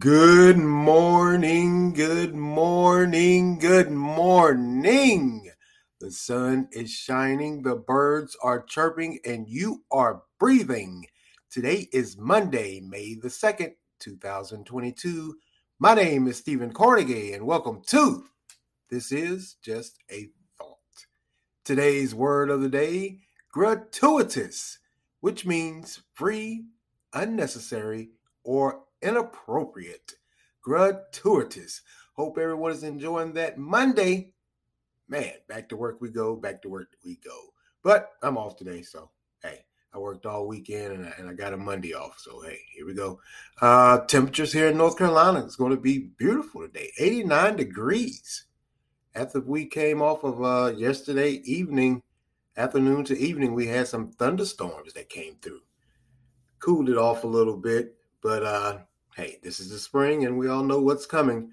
Good morning, good morning, good morning. The sun is shining, the birds are chirping, and you are breathing. Today is Monday, May the 2nd, 2022. My name is Stephen Carnegie, and welcome to This is Just a Thought. Today's word of the day gratuitous, which means free, unnecessary, or inappropriate, gratuitous. Hope everyone is enjoying that Monday. Man, back to work we go, back to work we go. But I'm off today, so hey, I worked all weekend and I, and I got a Monday off. So hey, here we go. Uh, temperatures here in North Carolina is going to be beautiful today, 89 degrees. After we came off of uh, yesterday evening, afternoon to evening, we had some thunderstorms that came through. Cooled it off a little bit, but uh, hey, this is the spring and we all know what's coming.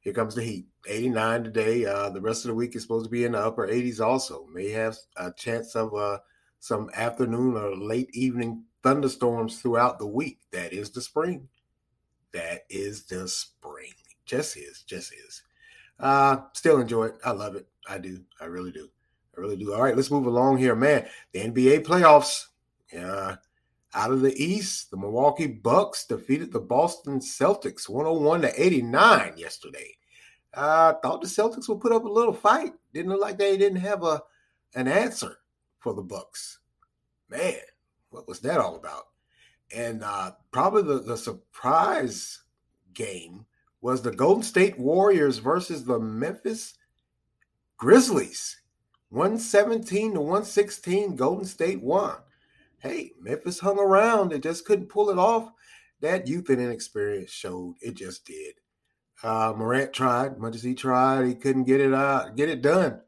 Here comes the heat. 89 today. Uh, the rest of the week is supposed to be in the upper 80s also. May have a chance of uh, some afternoon or late evening thunderstorms throughout the week. That is the spring. That is the spring. Just is. Just is. Uh, still enjoy it. I love it. I do. I really do. I really do. All right, let's move along here, man. The NBA playoffs. Yeah. Out of the East, the Milwaukee Bucks defeated the Boston Celtics 101 to 89 yesterday. I uh, thought the Celtics would put up a little fight. Didn't look like they didn't have a an answer for the Bucks. Man, what was that all about? And uh, probably the, the surprise game was the Golden State Warriors versus the Memphis Grizzlies. 117 to 116, Golden State won hey, Memphis hung around and just couldn't pull it off. That youth and inexperience showed it just did. Uh, Morant tried, much as he tried, he couldn't get it out, get it done.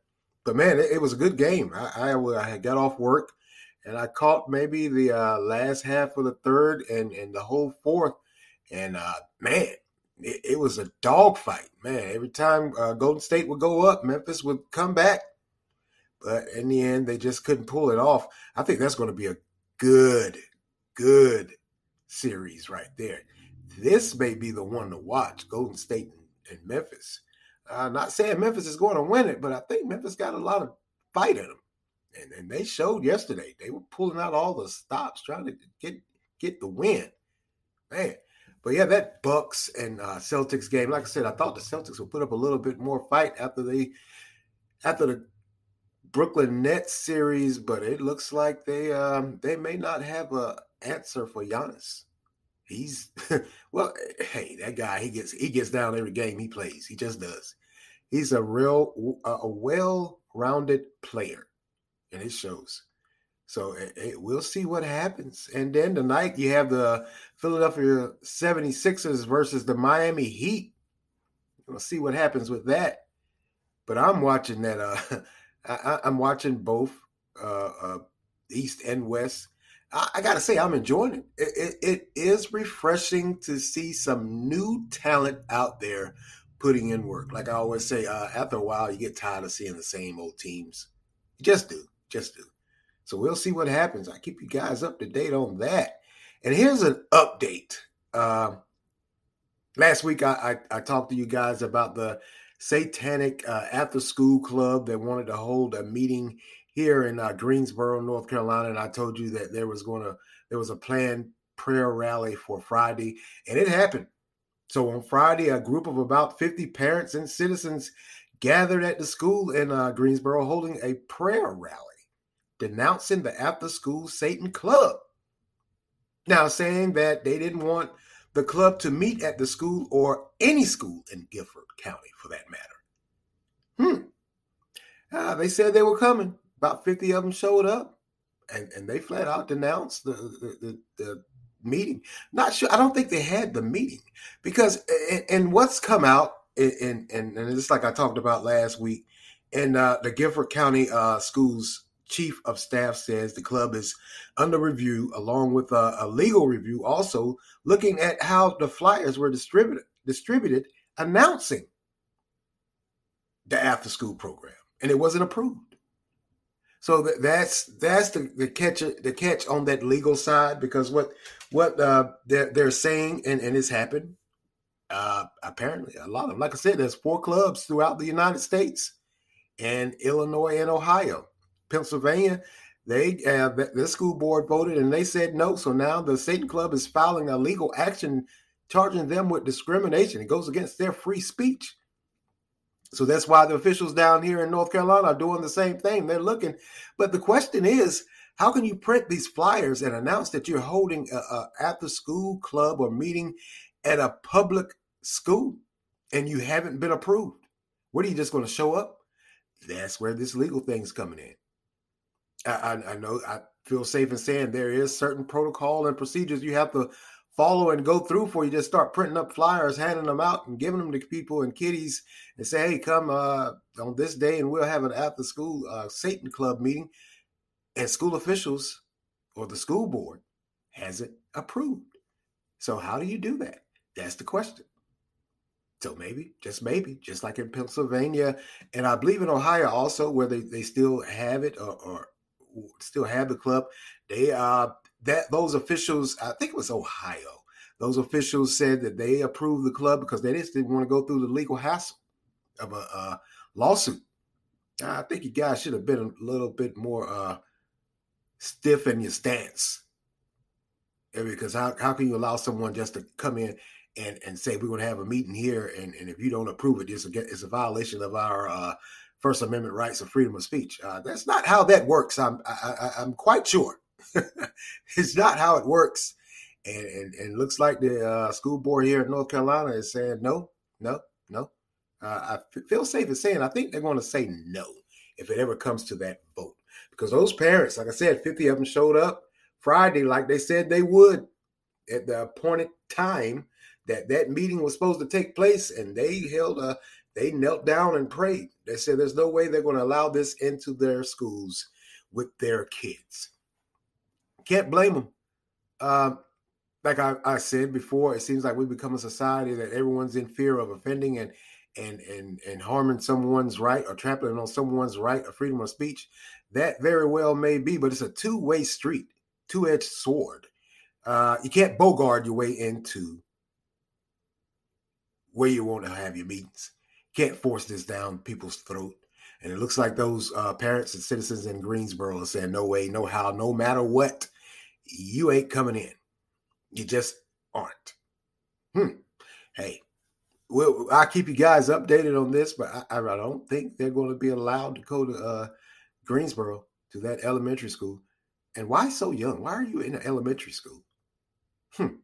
But man, it, it was a good game. I, I, I got off work and I caught maybe the uh, last half of the third and and the whole fourth, and uh, man, it, it, was a dogfight. Man, every time uh, Golden State would go up, Memphis would come back, but in the end, they just couldn't pull it off. I think that's going to be a good, good series right there. This may be the one to watch Golden State and, and Memphis. Uh, not saying Memphis is going to win it, but I think Memphis got a lot of fight in them. And, and they showed yesterday. They were pulling out all the stops, trying to get get the win. Man. But yeah, that Bucks and uh, Celtics game, like I said, I thought the Celtics would put up a little bit more fight after they after the Brooklyn Nets series, but it looks like they um, they may not have a answer for Giannis. He's well, hey, that guy he gets he gets down every game he plays. He just does. He's a real a well-rounded player, and it shows. So it, it, we'll see what happens. And then tonight you have the Philadelphia 76ers versus the Miami Heat. We'll see what happens with that. But I'm watching that uh I, am watching both uh, uh, East and West. I, I, gotta say, I'm enjoying it. It, it. it is refreshing to see some new talent out there putting in work. Like I always say, uh, after a while, you get tired of seeing the same old teams. You just do, just do. So we'll see what happens. I keep you guys up to date on that. And here's an update. Uh, last week, I, I, I talked to you guys about the satanic uh, after school club that wanted to hold a meeting here in uh, Greensboro, North Carolina, and I told you that there was going to there was a planned prayer rally for Friday, and it happened. So on Friday, a group of about 50 parents and citizens gathered at the school in uh, Greensboro holding a prayer rally denouncing the after school Satan club. Now, saying that they didn't want the club to meet at the school or any school in Guilford County for that matter. Hmm. Uh, they said they were coming. About 50 of them showed up and, and they flat out denounced the, the, the, the meeting. Not sure. I don't think they had the meeting because, and, and what's come out, and, and, and it's like I talked about last week, in uh, the Guilford County uh, Schools chief of staff says the club is under review, along with a, a, legal review, also looking at how the flyers were distributed, distributed announcing the after school program, and it wasn't approved. So that, that's that's the, the catch the catch on that legal side because what what uh, they're, they're saying and, and it's happened Uh, apparently, a lot of them. Like I said, there's four clubs throughout the United States, and Illinois and Ohio, Pennsylvania. They uh, the school board voted and they said no. So now the Satan Club is filing a legal action charging them with discrimination. It goes against their free speech. So that's why the officials down here in North Carolina are doing the same thing. They're looking. But the question is, how can you print these flyers and announce that you're holding a, a after school club or meeting at a public school and you haven't been approved? What are you just going to show up? That's where this legal thing's coming in. I, I, know I feel safe in saying there is certain protocol and procedures you have to follow and go through for you just start printing up flyers handing them out and giving them to people and kiddies and say hey come uh, on this day and we'll have an after school uh, satan club meeting and school officials or the school board has it approved. So how do you do that? That's the question. So maybe just maybe just like in pennsylvania and i believe in ohio also where they, they still have it or, or still have the club they uh that those officials, I think it was Ohio, those officials said that they approved the club because they just didn't want to go through the legal hassle of a, a lawsuit. I think you guys should have been a little bit more uh, stiff in your stance. Because how, how can you allow someone just to come in and, and say we're going to have a meeting here, and, and if you don't approve it, it's a, it's a violation of our uh, First Amendment rights of freedom of speech. Uh, that's not how that works. I'm I, I, I'm quite sure. it's not how it works. And, and, and looks like the uh, school board here in North Carolina is saying no, no, no. Uh, I feel safe in saying I think they're going to say no if it ever comes to that vote. Because those parents, like I said, 50 of them showed up Friday like they said they would at the appointed time that that meeting was supposed to take place and they held a they knelt down and prayed they said there's no way they're going to allow this into their schools with their kids can't blame them. Um, like I, I, said before, it seems like we've become a society that everyone's in fear of offending and and and and harming someone's right or trampling on someone's right of freedom of speech. That very well may be, but it's a two-way street, two-edged sword. Uh, you can't bogard your way into where you want to have your meetings. Can't force this down people's throat. And it looks like those uh, parents and citizens in Greensboro are saying, no way, no how, no matter what you ain't coming in. You just aren't. Hmm. Hey, well, I'll keep you guys updated on this, but I, I don't think they're going to be allowed to go to uh, Greensboro to that elementary school. And why so young? Why are you in an elementary school? Hmm.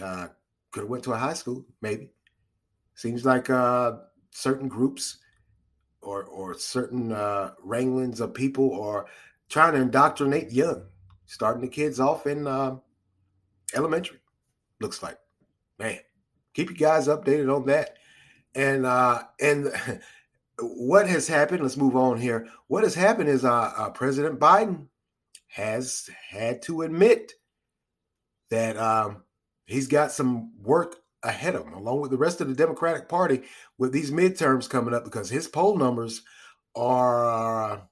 Uh, could have went to a high school, maybe. Seems like uh, certain groups or or certain uh, wranglings of people are trying to indoctrinate young starting the kids off in uh, elementary. Looks like, man. Keep you guys updated on that. And uh, and what has happened? Let's move on here. What has happened is uh, uh, President Biden has had to admit that um, he's got some work ahead of him, along with the rest of the Democratic Party, with these midterms coming up, because his poll numbers are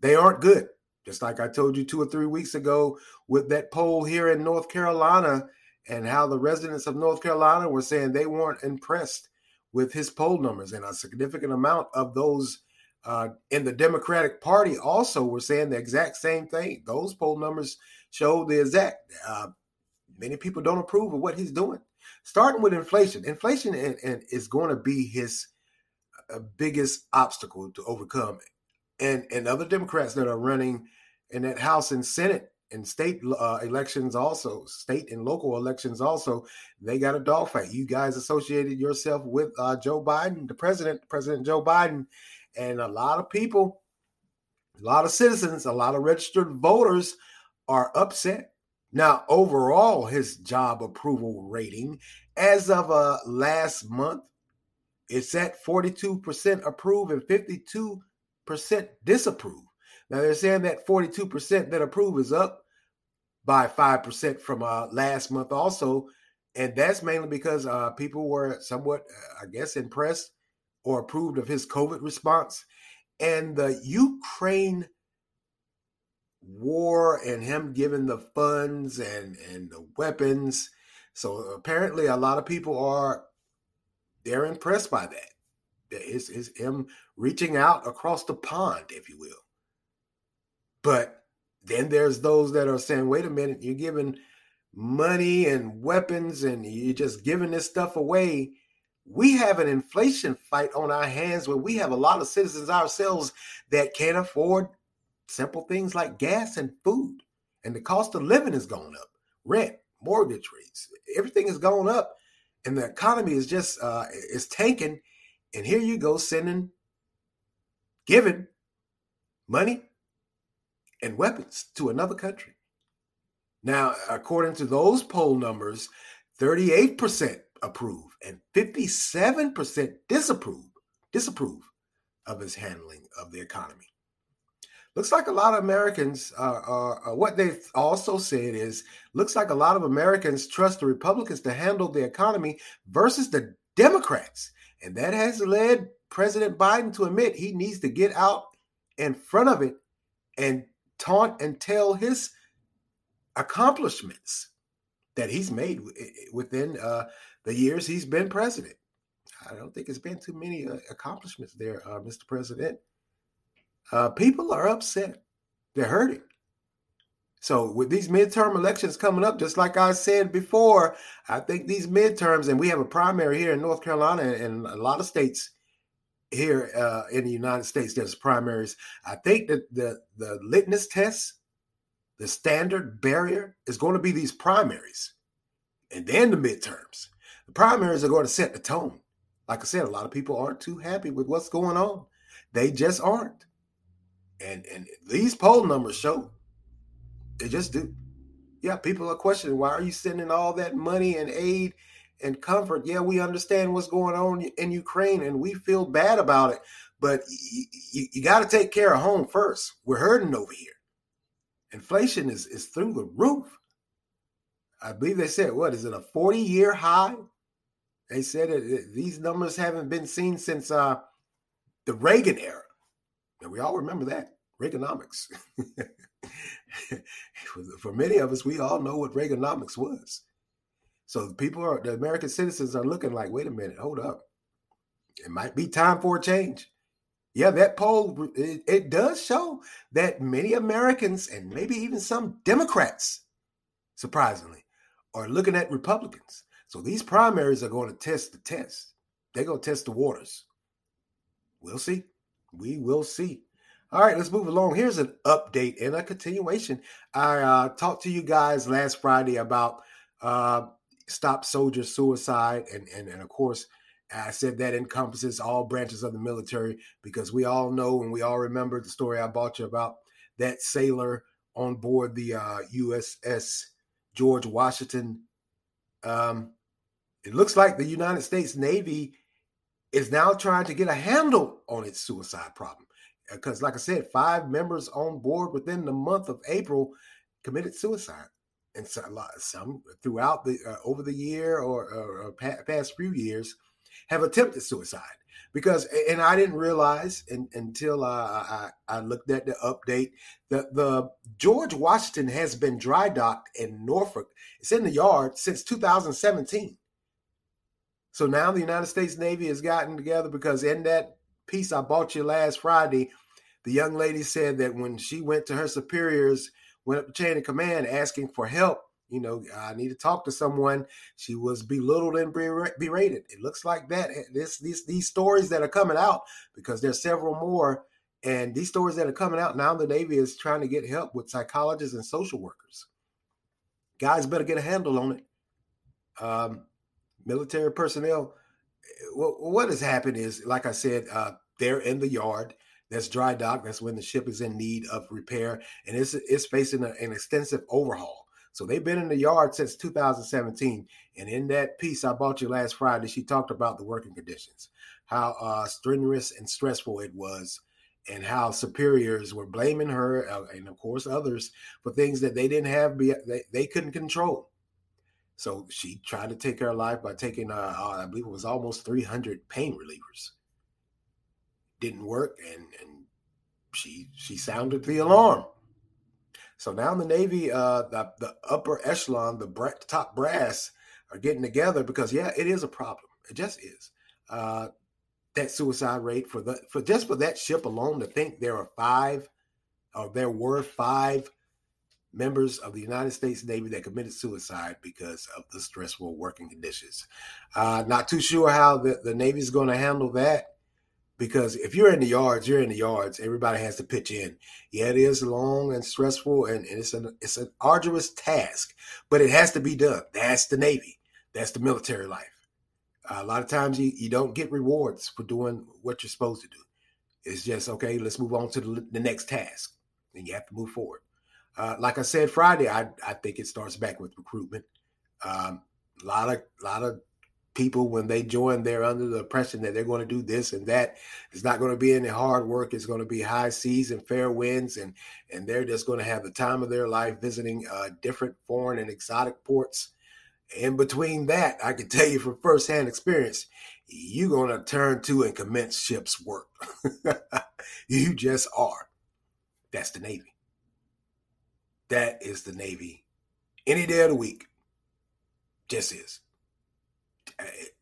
they aren't good. Just like I told you two or three weeks ago with that poll here in North Carolina and how the residents of North Carolina were saying they weren't impressed with his poll numbers. And a significant amount of those uh, in the Democratic Party also were saying the exact same thing. Those poll numbers show the exact. Uh, many people don't approve of what he's doing. Starting with inflation, inflation and, and is going to be his uh, biggest obstacle to overcome and and other Democrats that are running in that House and Senate and state uh, elections also, state and local elections also, they got a dogfight. You guys associated yourself with uh, Joe Biden, the president, President Joe Biden, and a lot of people, a lot of citizens, a lot of registered voters are upset. Now, overall, his job approval rating as of uh, last month, it's at 42% approve and 52 percent disapprove. Now they're saying that 42% that approve is up by 5% from uh, last month also. And that's mainly because uh, people were somewhat, uh, I guess, impressed or approved of his COVID response. And the Ukraine war and him giving the funds and, and the weapons. So apparently, a lot of people are they're impressed by that. It's, it's him reaching out across the pond, if you will. But then there's those that are saying, wait a minute, you're giving money and weapons and you're just giving this stuff away. We have an inflation fight on our hands where we have a lot of citizens ourselves that can't afford simple things like gas and food. And the cost of living has gone up rent, mortgage rates, everything has gone up. And the economy is just uh, is tanking. And here you go sending, giving money and weapons to another country. Now, according to those poll numbers, 38% approve and 57% disapprove, disapprove of his handling of the economy. Looks like a lot of Americans are, are, are what they've also said is looks like a lot of Americans trust the Republicans to handle the economy versus the Democrats. And that has led President Biden to admit he needs to get out in front of it and taunt and tell his accomplishments that he's made within uh, the years he's been president. I don't think it's been too many uh, accomplishments there, uh, Mr. President. Uh, people are upset. They're hurting. So with these midterm elections coming up, just like I said before, I think these midterms, and we have a primary here in North Carolina and a lot of states here uh, in the United States, there's primaries. I think that the the litmus test the standard barrier is going to be these primaries and then the midterms. The primaries are going to set the tone. Like I said, a lot of people aren't too happy with what's going on. They just aren't. And and these poll numbers show they just do. Yeah, people are questioning why are you sending all that money and aid and comfort? Yeah, we understand what's going on in Ukraine and we feel bad about it, but y- y- you got to take care of home first. We're hurting over here. Inflation is, is through the roof. I believe they said, what is it, a 40 year high? They said it, these numbers haven't been seen since uh, the Reagan era. And we all remember that Reaganomics. For many of us, we all know what Reaganomics was. So the people are, the American citizens are looking like, wait a minute, hold up. It might be time for a change. Yeah, that poll it, it, does show that many Americans and maybe even some Democrats, surprisingly, are looking at Republicans. So these primaries are going to test the test. They're going to test the waters. We'll see. We will see. All right, let's move along. Here's an update and a continuation. I uh, talked to you guys last Friday about uh, stop soldier suicide, and and and of course I said that encompasses all branches of the military because we all know and we all remember the story I brought you about that sailor on board the uh, USS George Washington. Um, it looks like the United States Navy is now trying to get a handle on its suicide problem. Because, like I said, five members on board within the month of April committed suicide, and some, some throughout the uh, over the year or, or, or past few years have attempted suicide because and I didn't realize in, until I, I, I looked at the update that the George Washington has been dry docked in Norfolk. It's in the yard since 2017. So now the United States Navy has gotten together because in that piece I bought you last Friday, the young lady said that when she went to her superiors, went up the chain of command asking for help, you know, I need to talk to someone. She was belittled and berated. It looks like that. Eh, this these these stories that are coming out because there's several more, and these stories that are coming out now. The Navy is trying to get help with psychologists and social workers. Guys, better get a handle on it. Um, military personnel. What, what has happened is, like I said, uh, they're in the yard. That's dry dock. That's when the ship is in need of repair, and it's it's facing a, an extensive overhaul. So they've been in the yard since 2017. And in that piece I bought you last Friday, she talked about the working conditions, how uh, strenuous and stressful it was, and how superiors were blaming her uh, and, of course, others for things that they didn't have, be, they, they couldn't control. So she tried to take her life by taking, uh, uh I believe it was almost 300 pain relievers. Didn't work, and and she she sounded the alarm. So now in the Navy, uh, the, the upper echelon, the top brass are getting together because, yeah, it is a problem. It just is. uh, that suicide rate for the for just for that ship alone to think there are five or there were five members of the United States Navy that committed suicide because of the stressful working conditions. Uh, not too sure how the, the Navy is going to handle that because if you're in the yards, you're in the yards. Everybody has to pitch in. Yeah, it is long and stressful, and, and it's an it's an arduous task, but it has to be done. That's the Navy. That's the military life. Uh, a lot of times you, you don't get rewards for doing what you're supposed to do. It's just okay. Let's move on to the, the next task, and you have to move forward. Uh, like I said Friday, I I think it starts back with recruitment. Um, a lot of lot of people when they join they're under the impression that they're going to do this and that. It's not going to be any hard work. It's going to be high seas and fair winds and and they're just going to have the time of their life visiting uh, different foreign and exotic ports. In between that i can tell you from firsthand experience you're going to turn to and commence ship's work. You just are. That's the navy that is the navy any day of the week just is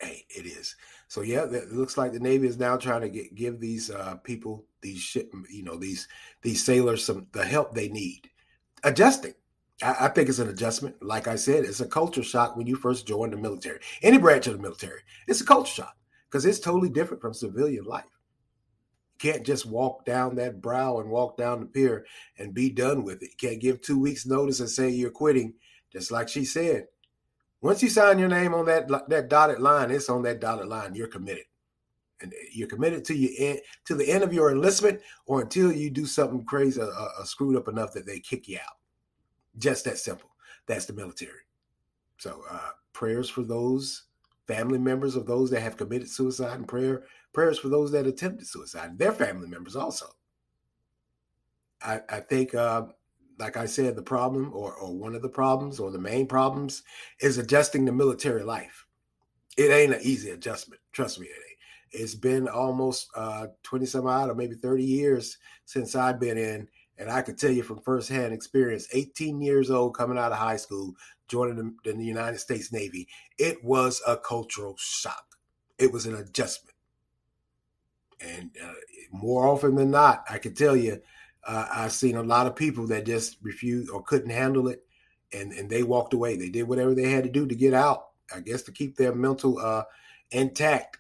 hey, it is. So yeah, it looks like the Navy is now trying to get give these uh, people, these ship, you know, these these sailors some the help they need. Adjusting. I, I think it's an adjustment. Like I said, it's a culture shock when you first join the military. Any branch of the military, it's a culture shock because it's totally different from civilian life. Can't just walk down that brow and walk down the pier and be done with it. You can't give two weeks notice and say you're quitting. Just like she said, once you sign your name on that that dotted line, it's on that dotted line. You're committed, and you're committed to your end, to the end of your enlistment, or until you do something crazy, uh, uh, screwed up enough that they kick you out. Just that simple. That's the military. So uh, prayers for those family members of those that have committed suicide, and prayer prayers for those that attempted suicide, their family members also. I, I think uh, like I said, the problem or, or one of the problems or the main problems is adjusting to military life. It ain't an easy adjustment. Trust me, it ain't. It's been almost uh, 20 some odd or maybe 30 years since I've been in. And I can tell you from firsthand experience, 18 years old, coming out of high school, joining the, the United States Navy, it was a cultural shock. It was an adjustment. And uh, more often than not, I can tell you, uh, I've seen a lot of people that just refused or couldn't handle it, and and they walked away. They did whatever they had to do to get out. I guess to keep their mental uh, intact.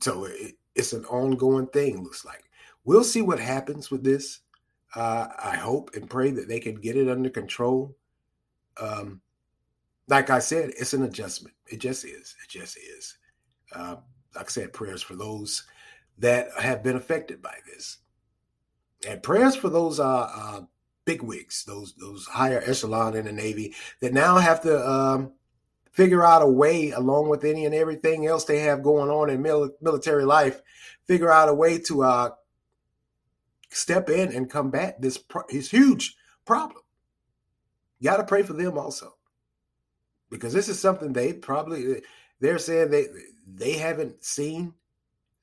So it, it's an ongoing thing. Looks like we'll see what happens with this. Uh, I hope and pray that they can get it under control. Um, like I said, it's an adjustment. It just is. It just is. Uh, like I said, prayers for those that have been affected by this and prayers for those uh, uh big wigs, those those higher echelon in the Navy that now have to um, figure out a way, along with any and everything else they have going on in mil- military life, figure out a way to uh, step in and combat this pro- this huge problem. You got to pray for them also, because this is something they probably they're saying they they haven't seen,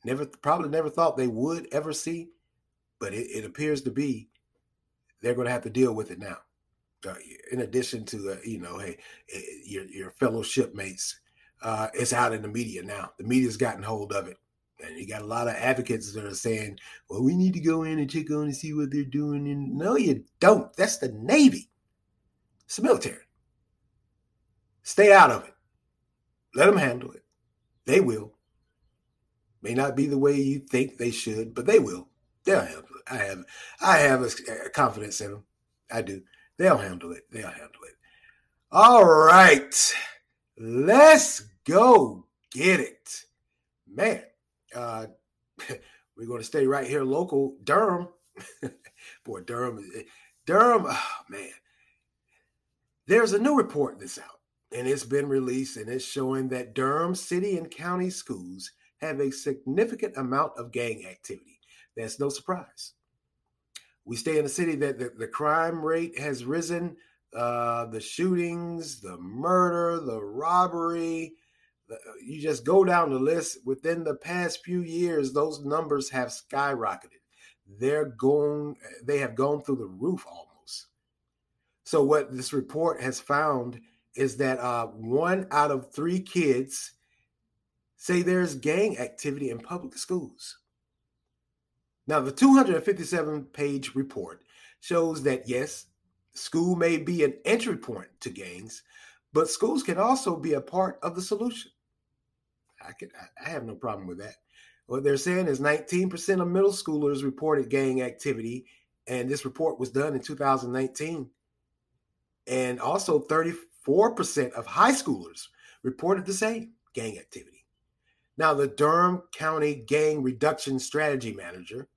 never probably never thought they would ever see but it, it appears to be they're going to have to deal with it now. Uh, in addition to uh, you know, hey, eh, your your fellow shipmates, uh, it's out in the media now. The media's gotten hold of it, and you got a lot of advocates that are saying, "Well, we need to go in and check on and see what they're doing." And no, you don't. That's the Navy. It's the military. Stay out of it. Let them handle it. They will. May not be the way you think they should, but they will. They'll handle it. I have I have a, a confidence in them. I do. They'll handle it. They'll handle it. All right. Let's go get it. Man, uh, we're going to stay right here local. Durham. Boy, Durham. Durham, oh, man. There's a new report that's out, and it's been released, and it's showing that Durham city and county schools have a significant amount of gang activity. That's no surprise. We stay in a city that the, the crime rate has risen, uh, the shootings, the murder, the robbery. The, you just go down the list. Within the past few years, those numbers have skyrocketed. They're going, they have gone through the roof almost. So, what this report has found is that uh, one out of three kids say there's gang activity in public schools. Now, the 257 page report shows that yes, school may be an entry point to gangs, but schools can also be a part of the solution. I, can, I have no problem with that. What they're saying is 19% of middle schoolers reported gang activity, and this report was done in 2019. And also 34% of high schoolers reported the same gang activity. Now, the Durham County Gang Reduction Strategy Manager,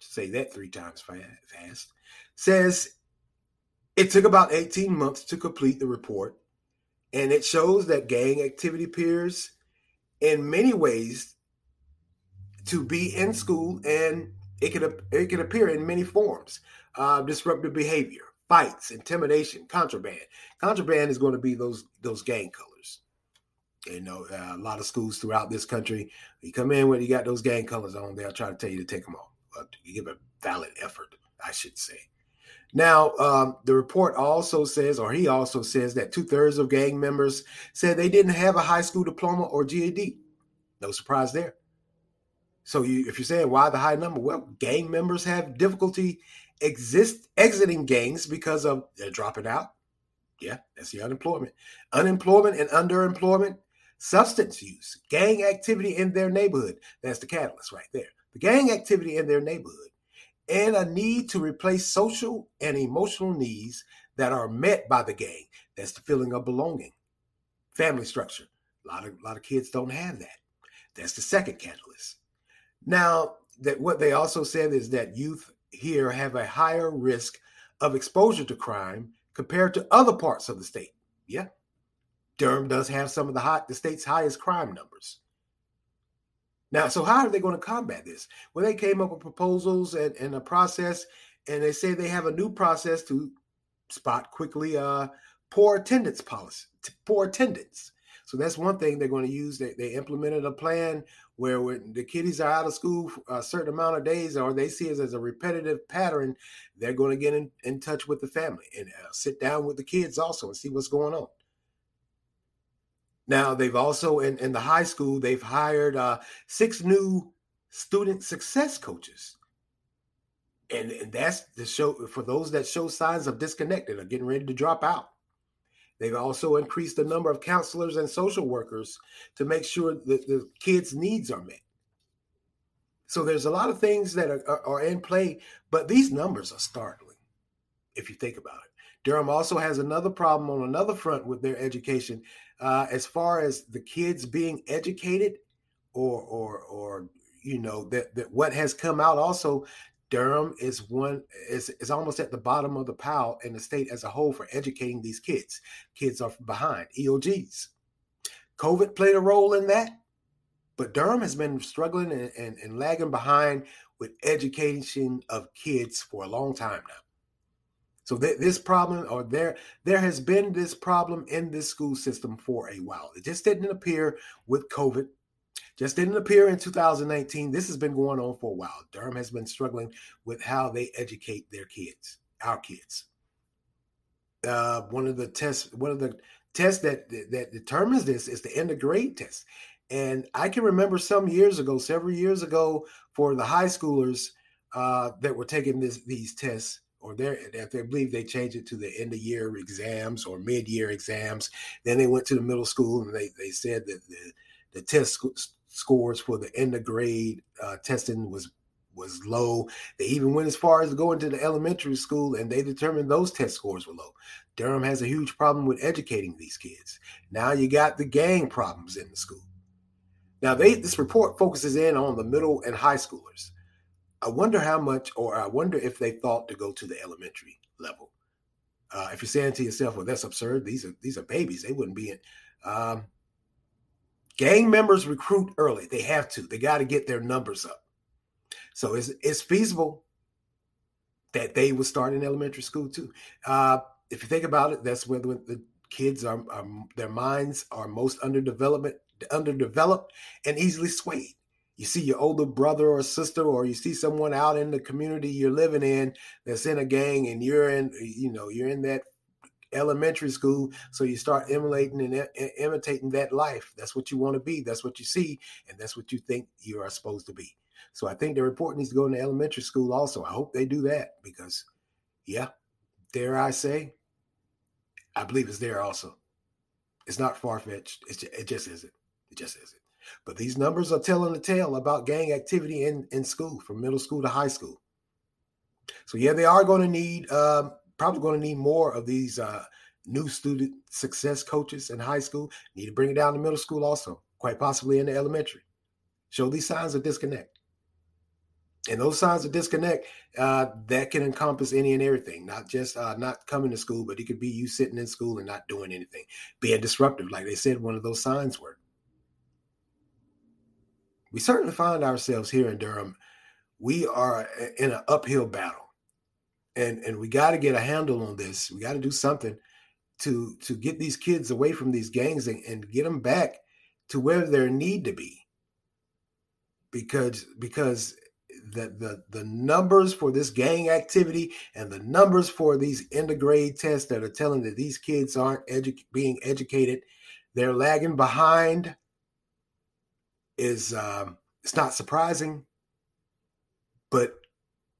say that three times fast, says it took about 18 months to complete the report, and it shows that gang activity appears in many ways to be in school, and it can it can appear in many forms: uh, disruptive behavior, fights, intimidation, contraband. Contraband is going to be those those gang colors. You know, uh, a lot of schools throughout this country, you come in when you got those gang colors on, they'll try to tell you to take them off. But you give a valid effort, I should say. Now, um, the report also says, or he also says, that two thirds of gang members said they didn't have a high school diploma or GED. No surprise there. So, you, if you're saying why the high number, well, gang members have difficulty exist exiting gangs because of they're dropping out. Yeah, that's the unemployment. Unemployment and underemployment, substance use, gang activity in their neighborhood. That's the catalyst right there. The gang activity in their neighborhood and a need to replace social and emotional needs that are met by the gang. That's the feeling of belonging. Family structure. A lot of a lot of kids don't have that. That's the second catalyst. Now, that what they also said is that youth here have a higher risk of exposure to crime compared to other parts of the state. Yeah. Durham does have some of the hot the state's highest crime numbers. Now, so how are they going to combat this? Well, they came up with proposals and, and a process, and they say they have a new process to spot quickly uh, poor attendance policy, poor attendance. So that's one thing they're going to use. They, they implemented a plan where when the kiddies are out of school a certain amount of days or they see it as a repetitive pattern, they're going to get in, in touch with the family and uh, sit down with the kids also and see what's going on. Now they've also in, in the high school they've hired uh, six new student success coaches, and, and that's the show for those that show signs of disconnected or getting ready to drop out. They've also increased the number of counselors and social workers to make sure that the kids' needs are met. So there's a lot of things that are, are, in play, but these numbers are startling if you think about it. Durham also has another problem on another front with their education uh, as far as the kids being educated or or or you know that, that what has come out also Durham is one is, is almost at the bottom of the pile in the state as a whole for educating these kids. Kids are behind EOGs. COVID played a role in that, but Durham has been struggling and, and, and lagging behind with education of kids for a long time now. So th- this problem, or there, there has been this problem in this school system for a while. It just didn't appear with COVID. Just didn't appear in 2019. This has been going on for a while. Durham has been struggling with how they educate their kids, our kids. Uh, one of the tests, one of the tests that that determines this is the end of grade test. And I can remember some years ago, several years ago, for the high schoolers uh, that were taking this, these tests, or they they believe they changed it to the end of year exams or mid year exams. Then they went to the middle school and they, they said that the, the test sc- scores for the end of grade uh, testing was was low. They even went as far as going to the elementary school and they determined those test scores were low. Durham has a huge problem with educating these kids. Now you got the gang problems in the school. Now they this report focuses in on the middle and high schoolers. I wonder how much, or I wonder if they thought to go to the elementary level. Uh, if you're saying to yourself, "Well, that's absurd. These are these are babies. They wouldn't be in." Um, gang members recruit early. They have to. They got to get their numbers up. So it's it's feasible that they would start in elementary school too. Uh, if you think about it, that's where the, the kids are, are, their minds are most underdevelopment, underdeveloped, and easily swayed you see your older brother or sister or you see someone out in the community you're living in that's in a gang and you're in you know you're in that elementary school. So you start emulating and imitating that life. That's what you want to be. That's what you see. And that's what you think you are supposed to be. So I think the report needs to go into elementary school also. I hope they do that because, yeah, dare I say, I believe it's there also. It's not far fetched. It just isn't. It just isn't. But these numbers are telling the tale about gang activity in, in school, from middle school to high school. So yeah, they are going to need um, probably going to need more of these uh, new student success coaches in high school. Need to bring it down to middle school also, quite possibly in the elementary. Show these signs of disconnect. And those signs of disconnect uh, that can encompass any and everything, not just uh, not coming to school, but it could be you sitting in school and not doing anything, being disruptive, like they said one of those signs were. We certainly find ourselves here in Durham. We are in an uphill battle and and we got to get a handle on this. We got to do something to to get these kids away from these gangs and, and get them back to where they need to be. Because because the, the the numbers for this gang activity and the numbers for these end of grade tests that are telling that these kids aren't edu- being educated, they're lagging behind. Is um, it's not surprising, but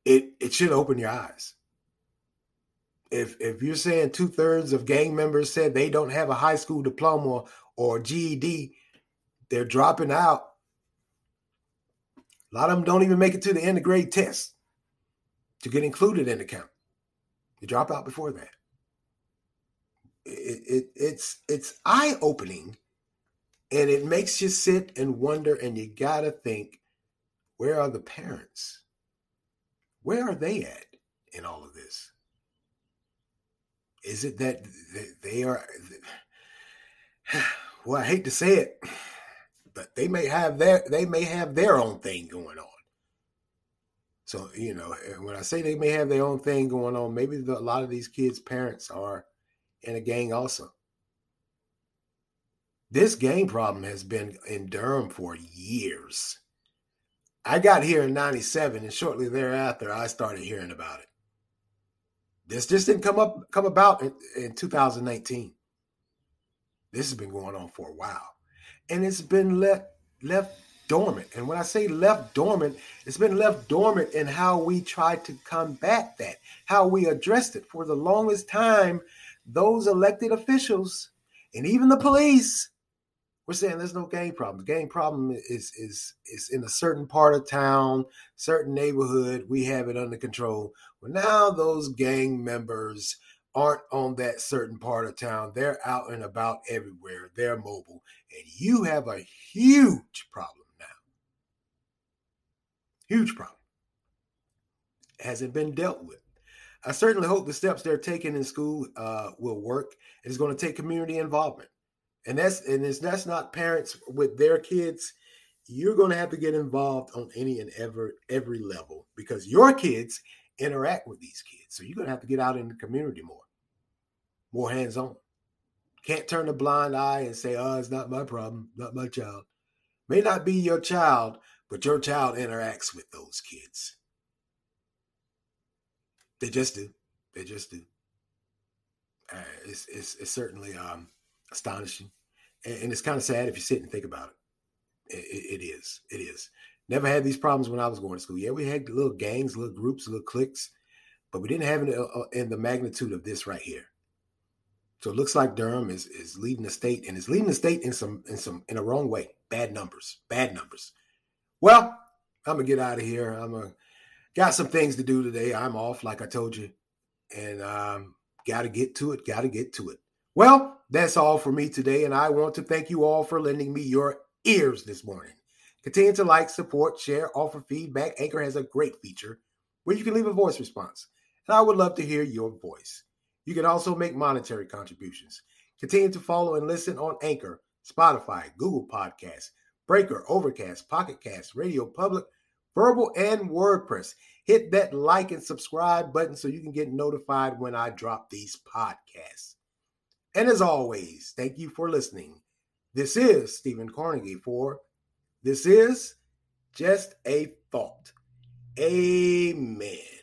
it it should open your eyes if if you're saying two thirds of gang members said they don't have a high school diploma or GED, they're dropping out. A lot of them don't even make it to the end of grade test to get included in the count. They drop out before that. It, it it's it's eye opening, and it makes you sit and wonder, and you gotta think, where are the parents? Where are they at in all of this? Is it that they are? Well, I hate to say it, but they may have their they may have their own thing going on. So you know, when I say they may have their own thing going on, maybe the, a lot of these kids' parents are in a gang also. This gang problem has been in Durham for years. I got here in 97 and shortly thereafter I started hearing about it. This just didn't come up come about in, in 2019. This has been going on for a while, and it's been left left dormant. And when I say left dormant, it's been left dormant in how we tried to combat that, how we addressed it. For the longest time, those elected officials and even the police we're saying there's no gang problem. The gang problem is is is in a certain part of town, certain neighborhood. We have it under control. Well, now those gang members aren't on that certain part of town. They're out and about everywhere. They're mobile, and you have a huge problem now. Huge problem. Hasn't been dealt with. I certainly hope the steps they're taking in school uh, will work. It's going to take community involvement and that's and it's that's not parents with their kids. You're going to have to get involved on any and ever every level because your kids interact with these kids. So you're going to have to get out in the community more more hands-on. Can't turn a blind eye and say oh it's not my problem not my child. May not be your child but your child interacts with those kids. They just do. They just do. Uh, it's, it's, it's certainly um, astonishing and it's kind of sad if you sit and think about it. it. It is. It is. Never had these problems when I was going to school. Yeah, we had little gangs, little groups, little cliques, but we didn't have it uh, in the magnitude of this right here. So it looks like Durham is is leading the state, and is leading the state in some in some in a wrong way. Bad numbers. Bad numbers. Well, I'm gonna get out of here. I'm gonna got some things to do today. I'm off, like I told you, and um, got to get to it. Got to get to it. Well, that's all for me today, and I want to thank you all for lending me your ears this morning. Continue to like, support, share, offer feedback. Anchor has a great feature where you can leave a voice response, and I would love to hear your voice. You can also make monetary contributions. Continue to follow and listen on Anchor, Spotify, Google Podcasts, Breaker, Overcast, Pocket Cast, Radio Public, Vurbl, and WordPress. Hit that like and subscribe button so you can get notified when I drop these podcasts. And as always, thank you for listening. This is Stephen Carnegie for This is Just a Thought. Amen.